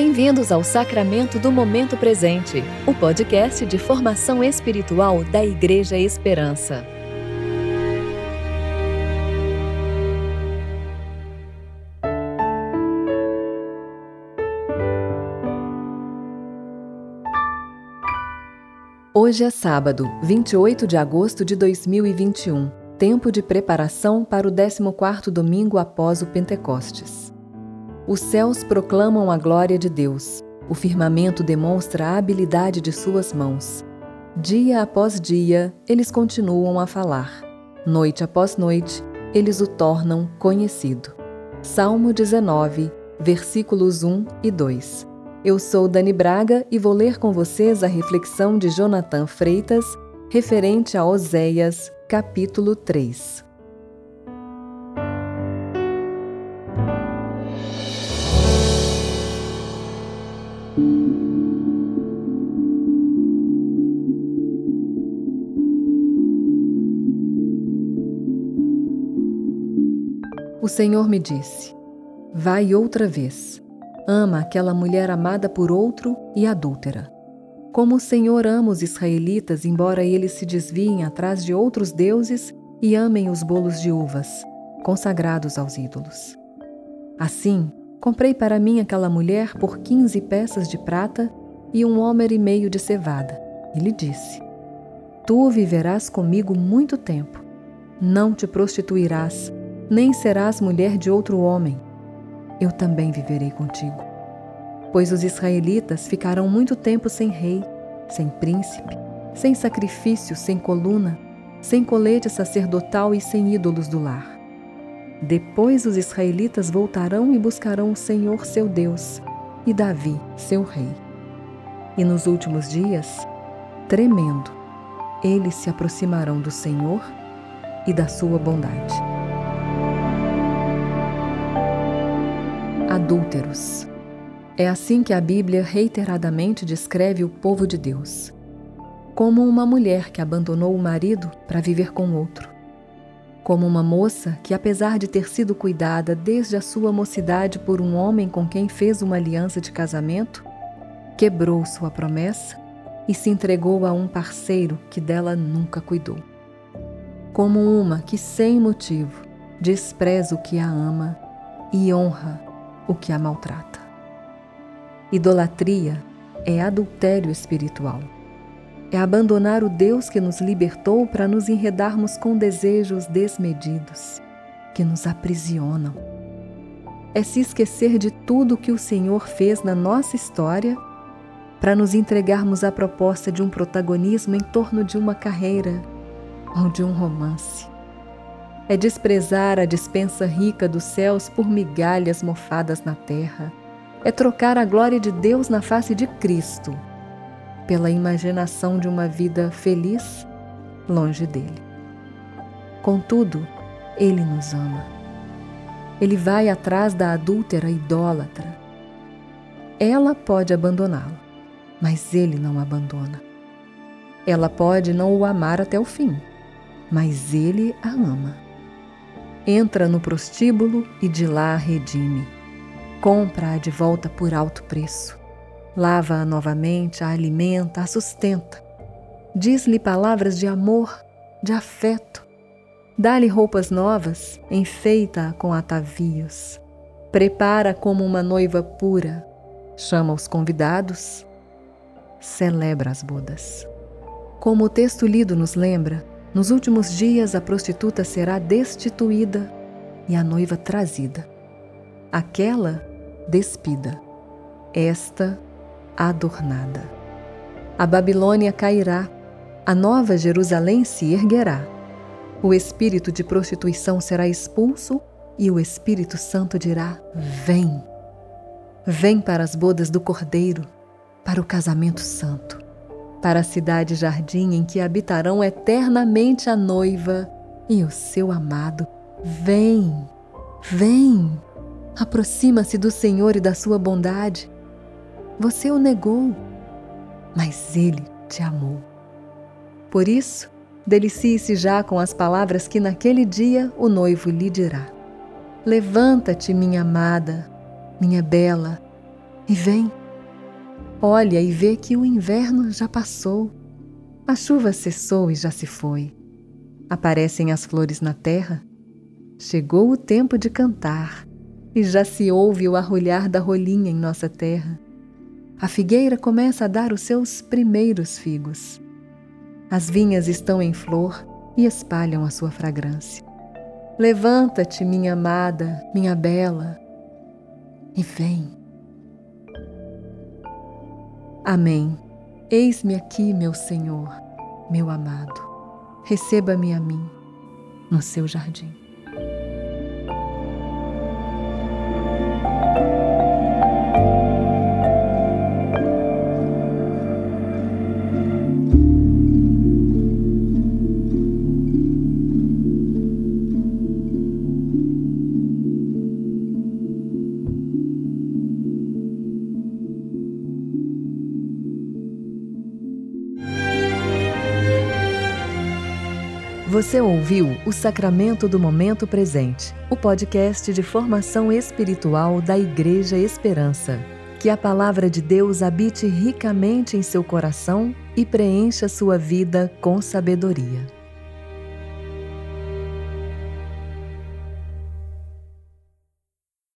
Bem-vindos ao Sacramento do Momento Presente, o podcast de formação espiritual da Igreja Esperança. Hoje é sábado, 28 de agosto de 2021, tempo de preparação para o 14º domingo após o Pentecostes. Os céus proclamam a glória de Deus. O firmamento demonstra a habilidade de suas mãos. Dia após dia, eles continuam a falar. Noite após noite, eles o tornam conhecido. Salmo 19, versículos 1 e 2. Eu sou Dani Braga e vou ler com vocês a reflexão de Jonathan Freitas referente a Oséias, capítulo 3. O Senhor me disse: Vai outra vez. Ama aquela mulher amada por outro e adúltera. Como o Senhor ama os israelitas, embora eles se desviem atrás de outros deuses e amem os bolos de uvas, consagrados aos ídolos. Assim, comprei para mim aquela mulher por quinze peças de prata e um homer e meio de cevada. E lhe disse: Tu viverás comigo muito tempo. Não te prostituirás, nem serás mulher de outro homem. Eu também viverei contigo. Pois os israelitas ficarão muito tempo sem rei, sem príncipe, sem sacrifício, sem coluna, sem colete sacerdotal e sem ídolos do lar. Depois os israelitas voltarão e buscarão o Senhor seu Deus e Davi, seu rei. E nos últimos dias, tremendo, eles se aproximarão do Senhor e da sua bondade. Adúlteros. É assim que a Bíblia reiteradamente descreve o povo de Deus, como uma mulher que abandonou o marido para viver com outro, como uma moça que, apesar de ter sido cuidada desde a sua mocidade por um homem com quem fez uma aliança de casamento, quebrou sua promessa e se entregou a um parceiro que dela nunca cuidou. Como uma que, sem motivo, despreza o que a ama e honra o que a maltrata. Idolatria é adultério espiritual. É abandonar o Deus que nos libertou para nos enredarmos com desejos desmedidos, que nos aprisionam. É se esquecer de tudo que o Senhor fez na nossa história para nos entregarmos à proposta de um protagonismo em torno de uma carreira ou de um romance é desprezar a dispensa rica dos céus por migalhas mofadas na terra, é trocar a glória de Deus na face de Cristo pela imaginação de uma vida feliz longe dele. Contudo, ele nos ama. Ele vai atrás da adúltera idólatra. Ela pode abandoná-lo, mas ele não abandona. Ela pode não o amar até o fim, mas ele a ama entra no prostíbulo e de lá redime. Compra-a de volta por alto preço. Lava-a novamente, a alimenta, a sustenta. Diz-lhe palavras de amor, de afeto. Dá-lhe roupas novas, enfeita-a com atavios. Prepara como uma noiva pura. Chama os convidados. Celebra as bodas. Como o texto lido nos lembra, nos últimos dias a prostituta será destituída e a noiva trazida. Aquela despida, esta adornada. A Babilônia cairá, a nova Jerusalém se erguerá. O espírito de prostituição será expulso e o Espírito Santo dirá: Vem. Vem para as bodas do Cordeiro, para o casamento santo para a cidade jardim em que habitarão eternamente a noiva e o seu amado. Vem, vem, aproxima-se do Senhor e da sua bondade. Você o negou, mas ele te amou. Por isso, delicie-se já com as palavras que naquele dia o noivo lhe dirá: Levanta-te, minha amada, minha bela, E vem. Olha e vê que o inverno já passou. A chuva cessou e já se foi. Aparecem as flores na terra. Chegou o tempo de cantar e já se ouve o arrulhar da rolinha em nossa terra. A figueira começa a dar os seus primeiros figos. As vinhas estão em flor e espalham a sua fragrância. Levanta-te, minha amada, minha bela, e vem. Amém. Eis-me aqui, meu Senhor, meu amado. Receba-me a mim no seu jardim. Você ouviu o Sacramento do Momento Presente, o podcast de formação espiritual da Igreja Esperança. Que a palavra de Deus habite ricamente em seu coração e preencha sua vida com sabedoria.